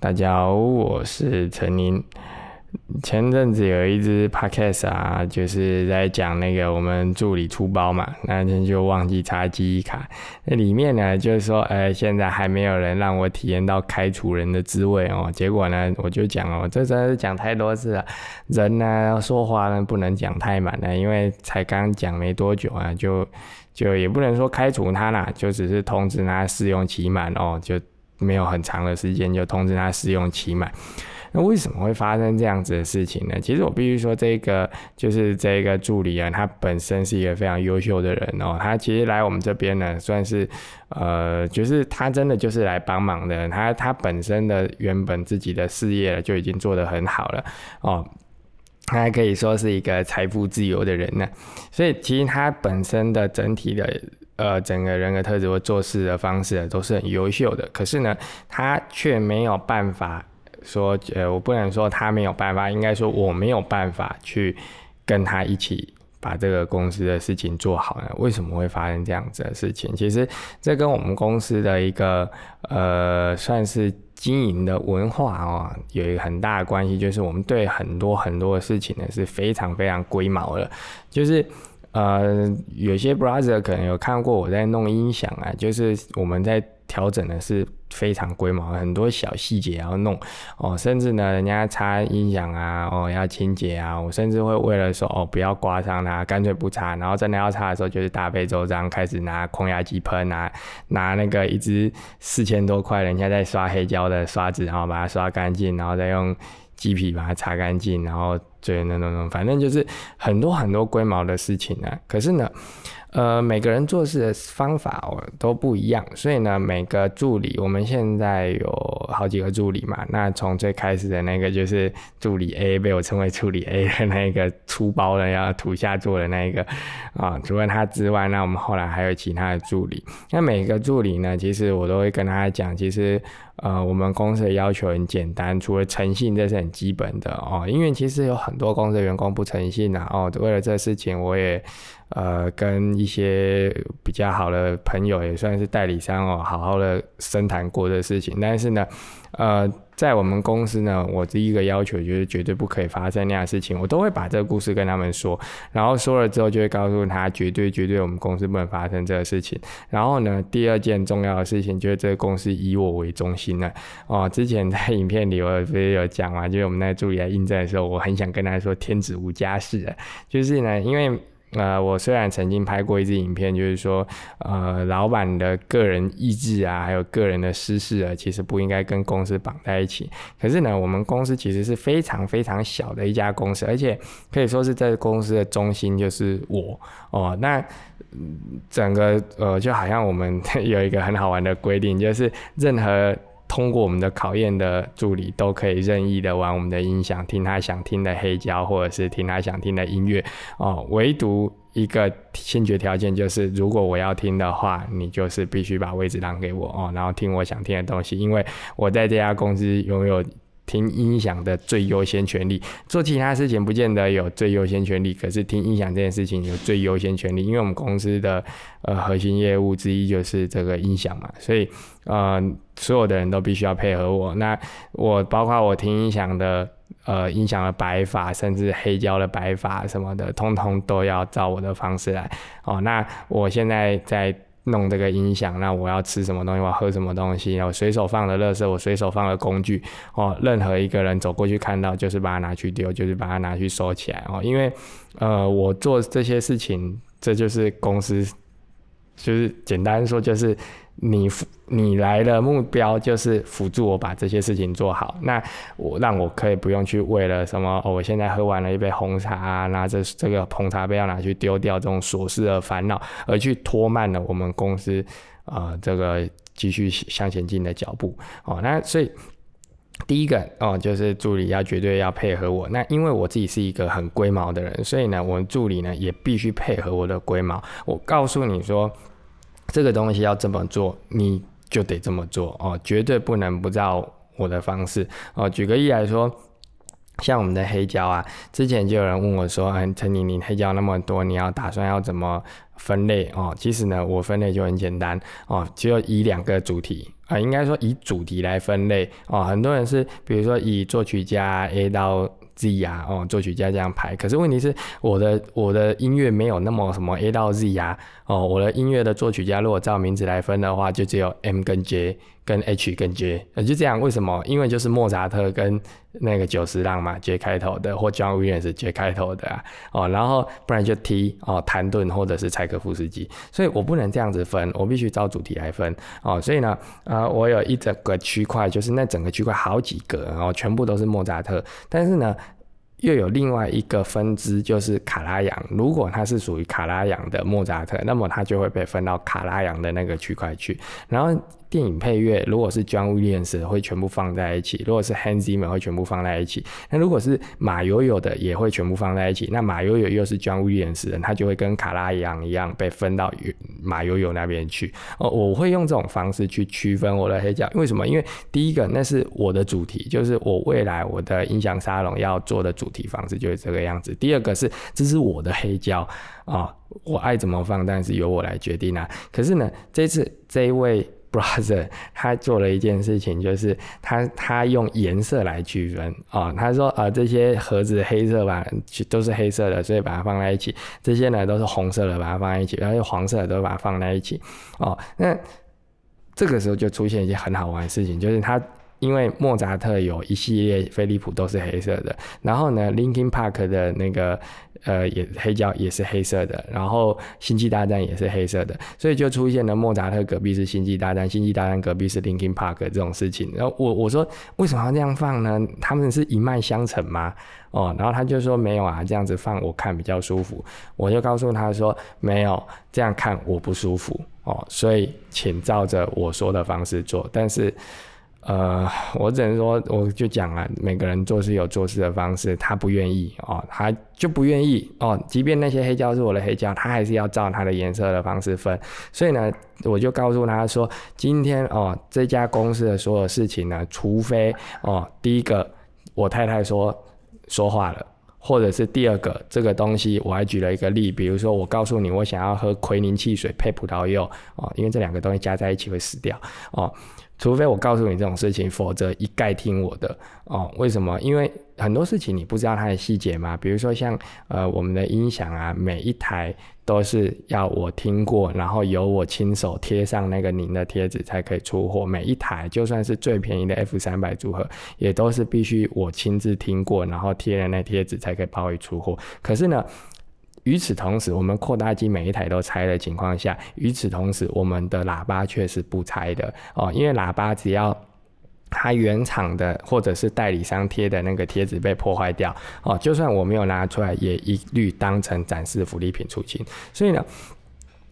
大家好，我是陈宁。前阵子有一支 podcast 啊，就是在讲那个我们助理出包嘛，那天就忘记插记忆卡。那里面呢，就是说，呃，现在还没有人让我体验到开除人的滋味哦。结果呢，我就讲哦，这真是讲太多次了。人呢，说话呢不能讲太满了，因为才刚讲没多久啊，就就也不能说开除他啦，就只是通知他试用期满哦，就没有很长的时间就通知他试用期满。那为什么会发生这样子的事情呢？其实我必须说，这个就是这个助理啊，他本身是一个非常优秀的人哦。他其实来我们这边呢，算是呃，就是他真的就是来帮忙的。他他本身的原本自己的事业就已经做得很好了哦，他还可以说是一个财富自由的人呢。所以其实他本身的整体的呃整个人格特质或做事的方式都是很优秀的。可是呢，他却没有办法。说，呃，我不能说他没有办法，应该说我没有办法去跟他一起把这个公司的事情做好呢？为什么会发生这样子的事情？其实这跟我们公司的一个呃，算是经营的文化哦，有一个很大的关系，就是我们对很多很多的事情呢是非常非常龟毛的，就是呃，有些 brother 可能有看过我在弄音响啊，就是我们在调整的是。非常规毛，很多小细节要弄哦，甚至呢，人家擦音响啊，哦要清洁啊，我甚至会为了说哦不要刮伤它，干脆不擦，然后真的要擦的时候，就是大费周章，开始拿空压机喷啊，拿那个一支四千多块人家在刷黑胶的刷子，然后把它刷干净，然后再用鸡皮把它擦干净，然后对那那那，反正就是很多很多龟毛的事情啊。可是呢。呃，每个人做事的方法哦都不一样，所以呢，每个助理，我们现在有好几个助理嘛。那从最开始的那个就是助理 A，被我称为助理 A 的那个粗包的要土下做的那一个啊，除了他之外，那我们后来还有其他的助理。那每个助理呢，其实我都会跟他讲，其实呃，我们公司的要求很简单，除了诚信，这是很基本的哦。因为其实有很多公司的员工不诚信啊，哦，为了这事情，我也。呃，跟一些比较好的朋友，也算是代理商哦，好好的深谈过这事情。但是呢，呃，在我们公司呢，我第一个要求就是绝对不可以发生那样的事情，我都会把这个故事跟他们说。然后说了之后，就会告诉他，绝对绝对我们公司不能发生这个事情。然后呢，第二件重要的事情就是这个公司以我为中心了。哦，之前在影片里我不是有讲嘛，就是我们那助理来应征的时候，我很想跟他说天子无家事，就是呢，因为。呃，我虽然曾经拍过一支影片，就是说，呃，老板的个人意志啊，还有个人的私事啊，其实不应该跟公司绑在一起。可是呢，我们公司其实是非常非常小的一家公司，而且可以说是在公司的中心就是我哦。那整个呃，就好像我们 有一个很好玩的规定，就是任何。通过我们的考验的助理都可以任意的玩我们的音响，听他想听的黑胶，或者是听他想听的音乐哦。唯独一个先决条件就是，如果我要听的话，你就是必须把位置让给我哦，然后听我想听的东西，因为我在这家公司拥有。听音响的最优先权利，做其他事情不见得有最优先权利，可是听音响这件事情有最优先权利，因为我们公司的呃核心业务之一就是这个音响嘛，所以呃所有的人都必须要配合我。那我包括我听音响的呃音响的摆法，甚至黑胶的摆法什么的，通通都要照我的方式来。哦，那我现在在。弄这个音响，那我要吃什么东西，我要喝什么东西，我随手放的垃圾，我随手放的工具，哦，任何一个人走过去看到，就是把它拿去丢，就是把它拿去收起来，哦，因为，呃，我做这些事情，这就是公司。就是简单说，就是你你来的目标就是辅助我把这些事情做好。那我让我可以不用去为了什么，我现在喝完了一杯红茶，拿着这个红茶杯要拿去丢掉这种琐事的烦恼，而去拖慢了我们公司啊这个继续向前进的脚步。哦，那所以第一个哦，就是助理要绝对要配合我。那因为我自己是一个很龟毛的人，所以呢，我们助理呢也必须配合我的龟毛。我告诉你说。这个东西要这么做，你就得这么做哦，绝对不能不照我的方式哦。举个例来说，像我们的黑胶啊，之前就有人问我说：“嗯，陈宁，你黑胶那么多，你要打算要怎么分类哦？”其实呢，我分类就很简单哦，只有以两个主题啊，应该说以主题来分类哦。很多人是比如说以作曲家 A 到 Z 啊，哦，作曲家这样排。可是问题是，我的我的音乐没有那么什么 A 到 Z 啊，哦，我的音乐的作曲家如果照名字来分的话，就只有 M 跟 J。跟 H 跟 J，就这样，为什么？因为就是莫扎特跟那个九十浪嘛，J 开头的，或 John Williams J 开头的啊，哦，然后不然就 T 哦，谭盾或者是柴可夫斯基，所以我不能这样子分，我必须照主题来分哦，所以呢，呃，我有一整个区块，就是那整个区块好几个，然后全部都是莫扎特，但是呢。又有另外一个分支，就是卡拉扬。如果它是属于卡拉扬的莫扎特，那么它就会被分到卡拉扬的那个区块去。然后电影配乐，如果是 John Williams 会全部放在一起；如果是 Hans Zimmer 会全部放在一起。那如果是马友友的，也会全部放在一起。那马友友又是 John Williams 人，他就会跟卡拉一样一样被分到马友友那边去。哦，我会用这种方式去区分我的黑胶。为什么？因为第一个，那是我的主题，就是我未来我的音响沙龙要做的主题方式就是这个样子。第二个是，这是我的黑胶啊，我爱怎么放，但是由我来决定啊。可是呢，这次这一位。Brother，他做了一件事情，就是他他用颜色来区分哦。他说啊，这些盒子黑色吧，都是黑色的，所以把它放在一起。这些呢都是红色的，把它放在一起。然后黄色的都把它放在一起哦。那这个时候就出现一件很好玩的事情，就是他。因为莫扎特有一系列飞利浦都是黑色的，然后呢，Linkin Park 的那个呃也黑胶也是黑色的，然后星际大战也是黑色的，所以就出现了莫扎特隔壁是星际大战，星际大战隔壁是 Linkin Park 这种事情。然后我我说为什么要这样放呢？他们是一脉相承吗？哦，然后他就说没有啊，这样子放我看比较舒服。我就告诉他说没有，这样看我不舒服哦，所以请照着我说的方式做，但是。呃，我只能说，我就讲啊，每个人做事有做事的方式，他不愿意哦，他就不愿意哦。即便那些黑胶是我的黑胶，他还是要照他的颜色的方式分。所以呢，我就告诉他说，今天哦，这家公司的所有事情呢，除非哦，第一个我太太说说话了，或者是第二个这个东西，我还举了一个例，比如说我告诉你，我想要喝奎宁汽水配葡萄柚哦，因为这两个东西加在一起会死掉哦。除非我告诉你这种事情，否则一概听我的哦。为什么？因为很多事情你不知道它的细节嘛。比如说像呃我们的音响啊，每一台都是要我听过，然后由我亲手贴上那个您的贴纸才可以出货。每一台就算是最便宜的 F 三百组合，也都是必须我亲自听过，然后贴了那贴纸才可以包回出货。可是呢？与此同时，我们扩大机每一台都拆的情况下，与此同时，我们的喇叭却是不拆的哦，因为喇叭只要它原厂的或者是代理商贴的那个贴纸被破坏掉哦，就算我没有拿出来，也一律当成展示福利品出清。所以呢。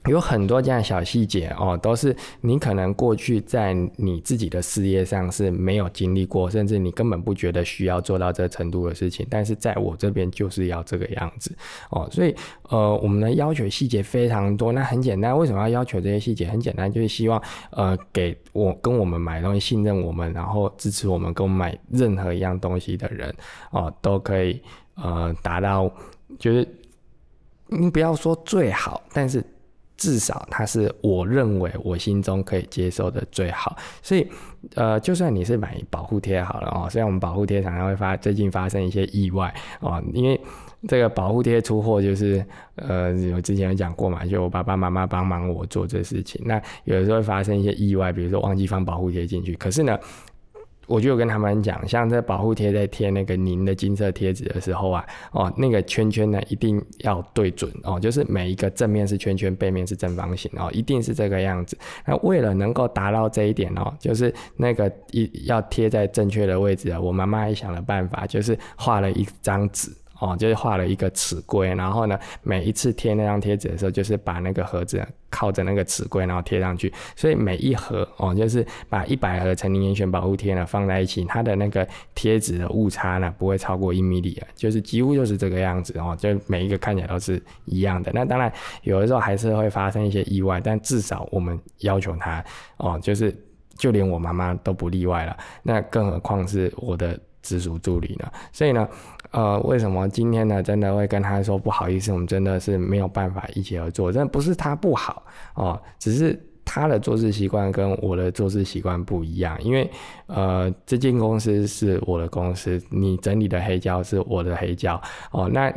有很多这样小细节哦，都是你可能过去在你自己的事业上是没有经历过，甚至你根本不觉得需要做到这程度的事情，但是在我这边就是要这个样子哦，所以呃，我们的要求细节非常多。那很简单，为什么要要求这些细节？很简单，就是希望呃，给我跟我们买东西信任我们，然后支持我们跟我们买任何一样东西的人哦，都可以呃达到，就是你不要说最好，但是。至少它是我认为我心中可以接受的最好，所以呃，就算你是买保护贴好了哦，虽然我们保护贴常常会发最近发生一些意外哦，因为这个保护贴出货就是呃，我之前有讲过嘛，就我爸爸妈妈帮忙我做这事情，那有的时候会发生一些意外，比如说忘记放保护贴进去，可是呢。我就有跟他们讲，像这保护贴在贴那个您的金色贴纸的时候啊，哦，那个圈圈呢一定要对准哦，就是每一个正面是圈圈，背面是正方形哦，一定是这个样子。那为了能够达到这一点哦，就是那个一要贴在正确的位置啊，我妈妈也想了办法，就是画了一张纸。哦，就是画了一个尺规，然后呢，每一次贴那张贴纸的时候，就是把那个盒子靠着那个尺规，然后贴上去。所以每一盒哦，就是把一百盒陈年严选保护贴呢放在一起，它的那个贴纸的误差呢不会超过一米里，就是几乎就是这个样子哦，就每一个看起来都是一样的。那当然有的时候还是会发生一些意外，但至少我们要求它哦，就是就连我妈妈都不例外了。那更何况是我的。直属助理呢？所以呢，呃，为什么今天呢，真的会跟他说不好意思，我们真的是没有办法一起合作？真的不是他不好哦，只是他的做事习惯跟我的做事习惯不一样。因为呃，这间公司是我的公司，你整理的黑胶是我的黑胶哦，那。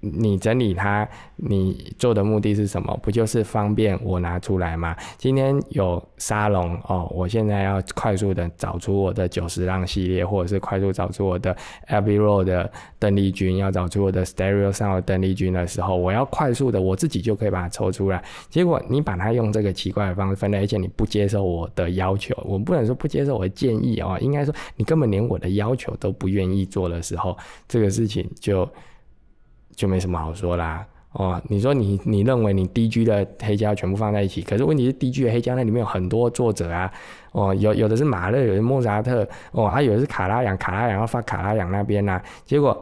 你整理它，你做的目的是什么？不就是方便我拿出来吗？今天有沙龙哦，我现在要快速的找出我的九十浪系列，或者是快速找出我的 Abbey Road 的邓丽君，要找出我的 Stereo 上的邓丽君的时候，我要快速的，我自己就可以把它抽出来。结果你把它用这个奇怪的方式分类，而且你不接受我的要求，我不能说不接受我的建议哦，应该说你根本连我的要求都不愿意做的时候，这个事情就。就没什么好说啦，哦，你说你你认为你 D G 的黑胶全部放在一起，可是问题是 D G 的黑胶那里面有很多作者啊，哦，有有的是马勒，有的莫扎特，哦，还有的是卡拉扬，卡拉扬要放卡拉扬那边呐，结果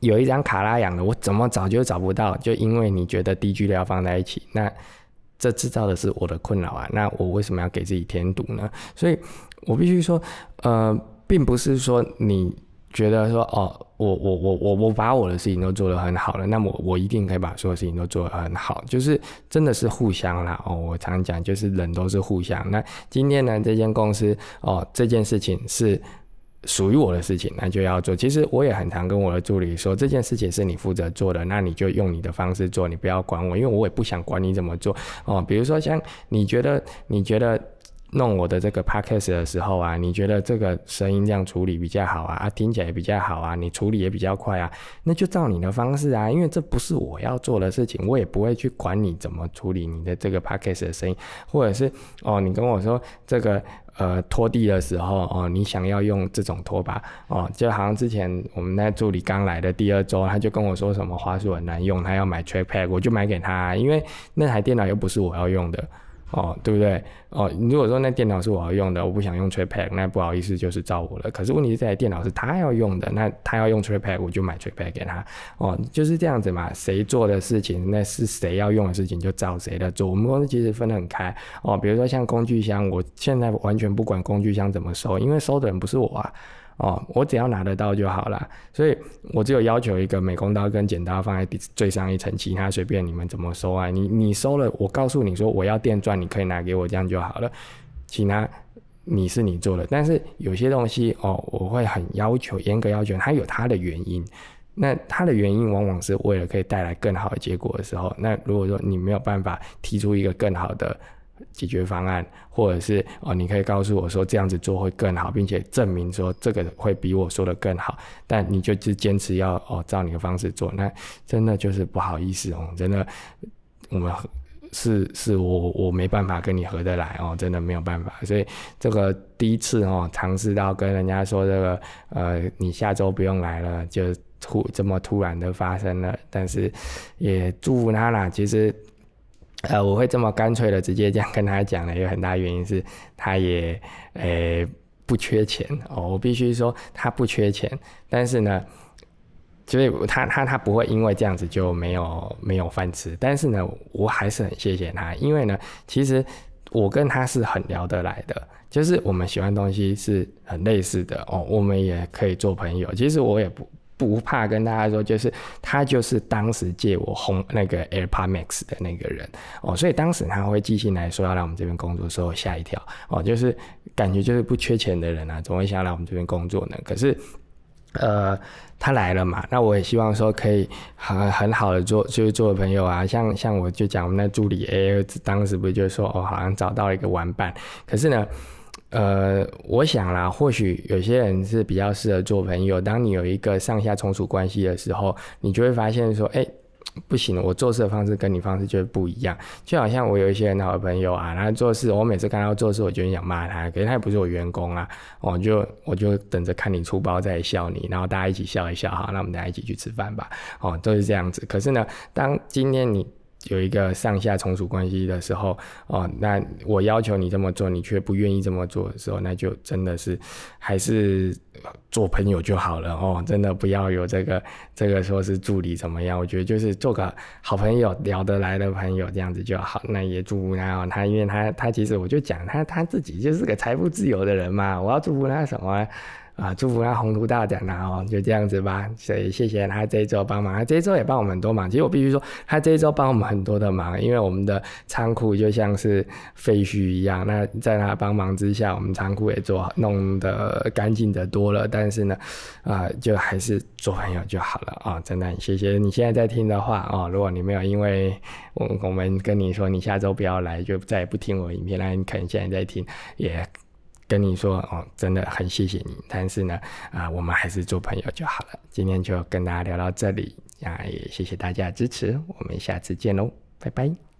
有一张卡拉扬的，我怎么找就找不到，就因为你觉得 D G 的要放在一起，那这制造的是我的困扰啊，那我为什么要给自己添堵呢？所以我必须说，呃，并不是说你。觉得说哦，我我我我我把我的事情都做得很好了，那么我一定可以把所有事情都做得很好，就是真的是互相啦哦。我常讲就是人都是互相。那今天呢，这间公司哦，这件事情是属于我的事情，那就要做。其实我也很常跟我的助理说，这件事情是你负责做的，那你就用你的方式做，你不要管我，因为我也不想管你怎么做哦。比如说像你觉得你觉得。弄我的这个 podcast 的时候啊，你觉得这个声音这样处理比较好啊？啊，听起来也比较好啊，你处理也比较快啊，那就照你的方式啊，因为这不是我要做的事情，我也不会去管你怎么处理你的这个 podcast 的声音，或者是哦，你跟我说这个呃拖地的时候哦，你想要用这种拖把哦，就好像之前我们那助理刚来的第二周，他就跟我说什么花束很难用，他要买 t r a c p a d 我就买给他，因为那台电脑又不是我要用的。哦，对不对？哦，如果说那电脑是我要用的，我不想用 TriPad，那不好意思，就是照我了。可是问题是这台电脑是他要用的，那他要用 TriPad，我就买 TriPad 给他。哦，就是这样子嘛，谁做的事情，那是谁要用的事情，就照谁的做。我们公司其实分得很开。哦，比如说像工具箱，我现在完全不管工具箱怎么收，因为收的人不是我啊。哦，我只要拿得到就好了，所以我只有要求一个美工刀跟剪刀放在最上一层，其他随便你们怎么收啊。你你收了，我告诉你说我要电钻，你可以拿给我，这样就好了。其他你是你做的，但是有些东西哦，我会很要求，严格要求，它有它的原因。那它的原因往往是为了可以带来更好的结果的时候，那如果说你没有办法提出一个更好的。解决方案，或者是哦，你可以告诉我说这样子做会更好，并且证明说这个会比我说的更好，但你就只坚持要哦照你的方式做，那真的就是不好意思哦，真的我们是是我我没办法跟你合得来哦，真的没有办法，所以这个第一次哦尝试到跟人家说这个呃你下周不用来了，就突这么突然的发生了，但是也祝福他啦，其实。呃，我会这么干脆的直接这样跟他讲的，有很大原因是他也呃不缺钱哦。我必须说他不缺钱，但是呢，所以他他他不会因为这样子就没有没有饭吃。但是呢，我还是很谢谢他，因为呢，其实我跟他是很聊得来的，就是我们喜欢东西是很类似的哦，我们也可以做朋友。其实我也不。不怕跟大家说，就是他就是当时借我红那个 AirPod Max 的那个人哦，所以当时他会寄信来说要来我们这边工作，的时候吓一跳哦，就是感觉就是不缺钱的人啊，总会想来我们这边工作呢。可是，呃，他来了嘛，那我也希望说可以很很好的做，就是做朋友啊。像像我就讲我们那助理 A，当时不就说哦，好像找到了一个玩伴，可是呢。呃，我想啦，或许有些人是比较适合做朋友。当你有一个上下从属关系的时候，你就会发现说，哎，不行，我做事的方式跟你方式就不一样。就好像我有一些很好的朋友啊，他做事，我每次看到做事，我就很想骂他，可是他也不是我员工啊，我就我就等着看你出包再笑你，然后大家一起笑一笑，好，那我们大家一起去吃饭吧，哦，都是这样子。可是呢，当今天你。有一个上下从属关系的时候，哦，那我要求你这么做，你却不愿意这么做的时候，那就真的是还是做朋友就好了哦，真的不要有这个这个说是助理怎么样，我觉得就是做个好朋友，聊得来的朋友这样子就好。那也祝福他哦，他因为他他其实我就讲他他自己就是个财富自由的人嘛，我要祝福他什么？啊，祝福他宏图大展呐！哦，就这样子吧。所以谢谢他这一周帮忙，他这一周也帮我们很多忙。其实我必须说，他这一周帮我们很多的忙，因为我们的仓库就像是废墟一样。那在他帮忙之下，我们仓库也做弄得干净的多了。但是呢，啊，就还是做朋友就好了啊！真的，谢谢你现在在听的话哦。如果你没有因为我我们跟你说你下周不要来，就再也不听我影片，那你可能现在在听也。跟你说哦，真的很谢谢你，但是呢，啊，我们还是做朋友就好了。今天就跟大家聊到这里，啊，也谢谢大家支持，我们下次见喽，拜拜。